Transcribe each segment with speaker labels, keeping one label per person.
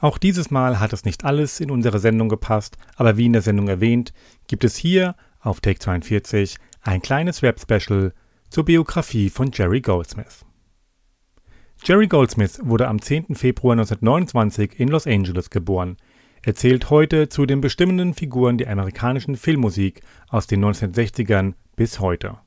Speaker 1: Auch dieses Mal hat es nicht alles in unsere Sendung gepasst, aber wie in der Sendung erwähnt, gibt es hier auf Take 42 ein kleines Web-Special zur Biografie von Jerry Goldsmith. Jerry Goldsmith wurde am 10. Februar 1929 in Los Angeles geboren. Er zählt heute zu den bestimmenden Figuren der amerikanischen Filmmusik aus den 1960ern bis heute.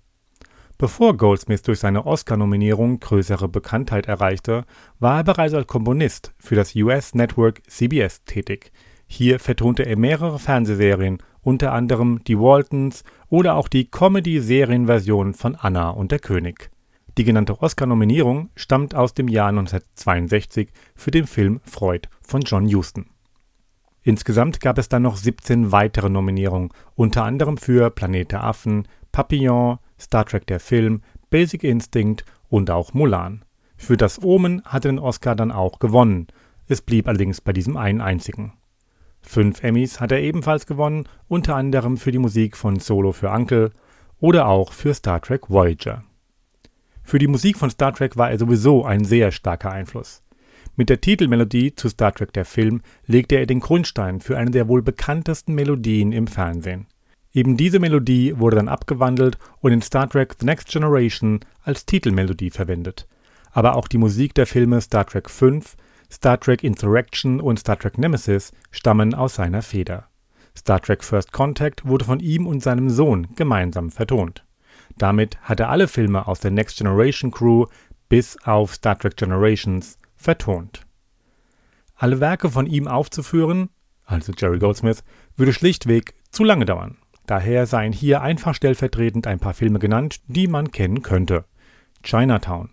Speaker 1: Bevor Goldsmith durch seine Oscar-Nominierung größere Bekanntheit erreichte, war er bereits als Komponist für das US-Network CBS tätig. Hier vertonte er mehrere Fernsehserien, unter anderem die Waltons oder auch die Comedy-Serienversion von Anna und der König. Die genannte Oscar-Nominierung stammt aus dem Jahr 1962 für den Film Freud von John Huston. Insgesamt gab es dann noch 17 weitere Nominierungen, unter anderem für Planet Affen, Papillon, Star Trek der Film, Basic Instinct und auch Mulan. Für das Omen hatte den Oscar dann auch gewonnen. Es blieb allerdings bei diesem einen einzigen. Fünf Emmys hat er ebenfalls gewonnen, unter anderem für die Musik von Solo für Uncle oder auch für Star Trek Voyager. Für die Musik von Star Trek war er sowieso ein sehr starker Einfluss. Mit der Titelmelodie zu Star Trek der Film legte er den Grundstein für eine der wohl bekanntesten Melodien im Fernsehen. Eben diese Melodie wurde dann abgewandelt und in Star Trek The Next Generation als Titelmelodie verwendet. Aber auch die Musik der Filme Star Trek V, Star Trek Insurrection und Star Trek Nemesis stammen aus seiner Feder. Star Trek First Contact wurde von ihm und seinem Sohn gemeinsam vertont. Damit hat er alle Filme aus der Next Generation Crew bis auf Star Trek Generations vertont. Alle Werke von ihm aufzuführen, also Jerry Goldsmith, würde schlichtweg zu lange dauern. Daher seien hier einfach stellvertretend ein paar Filme genannt, die man kennen könnte. Chinatown,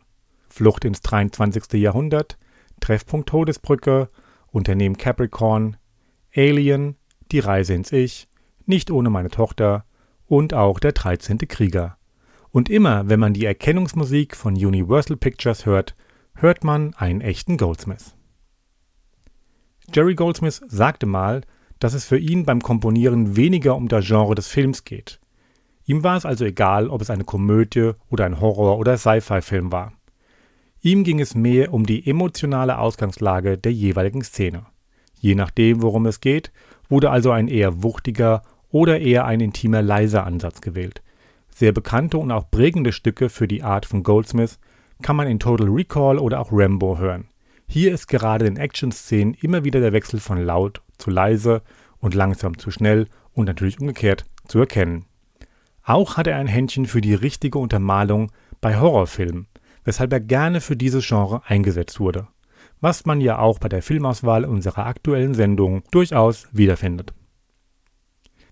Speaker 1: Flucht ins 23. Jahrhundert, Treffpunkt Todesbrücke, Unternehmen Capricorn, Alien, Die Reise ins Ich, Nicht ohne meine Tochter und auch Der 13. Krieger. Und immer, wenn man die Erkennungsmusik von Universal Pictures hört, hört man einen echten Goldsmith. Jerry Goldsmith sagte mal, dass es für ihn beim Komponieren weniger um das Genre des Films geht. Ihm war es also egal, ob es eine Komödie oder ein Horror- oder Sci-Fi-Film war. Ihm ging es mehr um die emotionale Ausgangslage der jeweiligen Szene. Je nachdem, worum es geht, wurde also ein eher wuchtiger oder eher ein intimer leiser Ansatz gewählt. Sehr bekannte und auch prägende Stücke für die Art von Goldsmith kann man in Total Recall oder auch Rambo hören. Hier ist gerade in Action-Szenen immer wieder der Wechsel von laut zu leise und langsam zu schnell und natürlich umgekehrt zu erkennen. Auch hat er ein Händchen für die richtige Untermalung bei Horrorfilmen, weshalb er gerne für dieses Genre eingesetzt wurde, was man ja auch bei der Filmauswahl unserer aktuellen Sendung durchaus wiederfindet.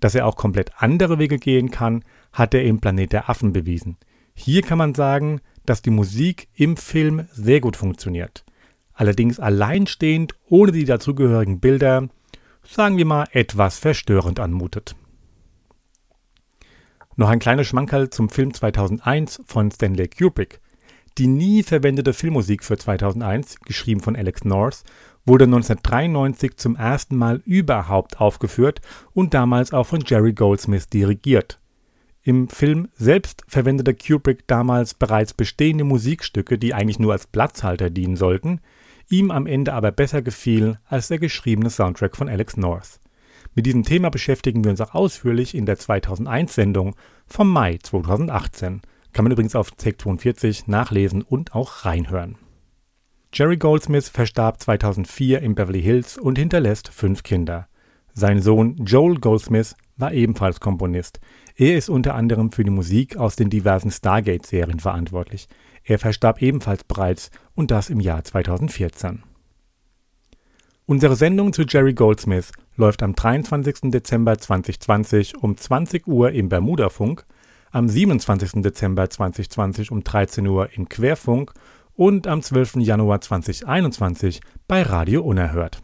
Speaker 1: Dass er auch komplett andere Wege gehen kann, hat er im Planet der Affen bewiesen. Hier kann man sagen, dass die Musik im Film sehr gut funktioniert. Allerdings alleinstehend, ohne die dazugehörigen Bilder, sagen wir mal, etwas verstörend anmutet. Noch ein kleiner Schmankerl zum Film 2001 von Stanley Kubrick. Die nie verwendete Filmmusik für 2001, geschrieben von Alex North, wurde 1993 zum ersten Mal überhaupt aufgeführt und damals auch von Jerry Goldsmith dirigiert. Im Film selbst verwendete Kubrick damals bereits bestehende Musikstücke, die eigentlich nur als Platzhalter dienen sollten, ihm am Ende aber besser gefiel als der geschriebene Soundtrack von Alex North. Mit diesem Thema beschäftigen wir uns auch ausführlich in der 2001-Sendung vom Mai 2018. Kann man übrigens auf Take 42 nachlesen und auch reinhören. Jerry Goldsmith verstarb 2004 in Beverly Hills und hinterlässt fünf Kinder. Sein Sohn Joel Goldsmith war ebenfalls Komponist. Er ist unter anderem für die Musik aus den diversen Stargate-Serien verantwortlich. Er verstarb ebenfalls bereits und das im Jahr 2014. Unsere Sendung zu Jerry Goldsmith läuft am 23. Dezember 2020 um 20 Uhr im Bermudafunk, am 27. Dezember 2020 um 13 Uhr im Querfunk und am 12. Januar 2021 bei Radio Unerhört.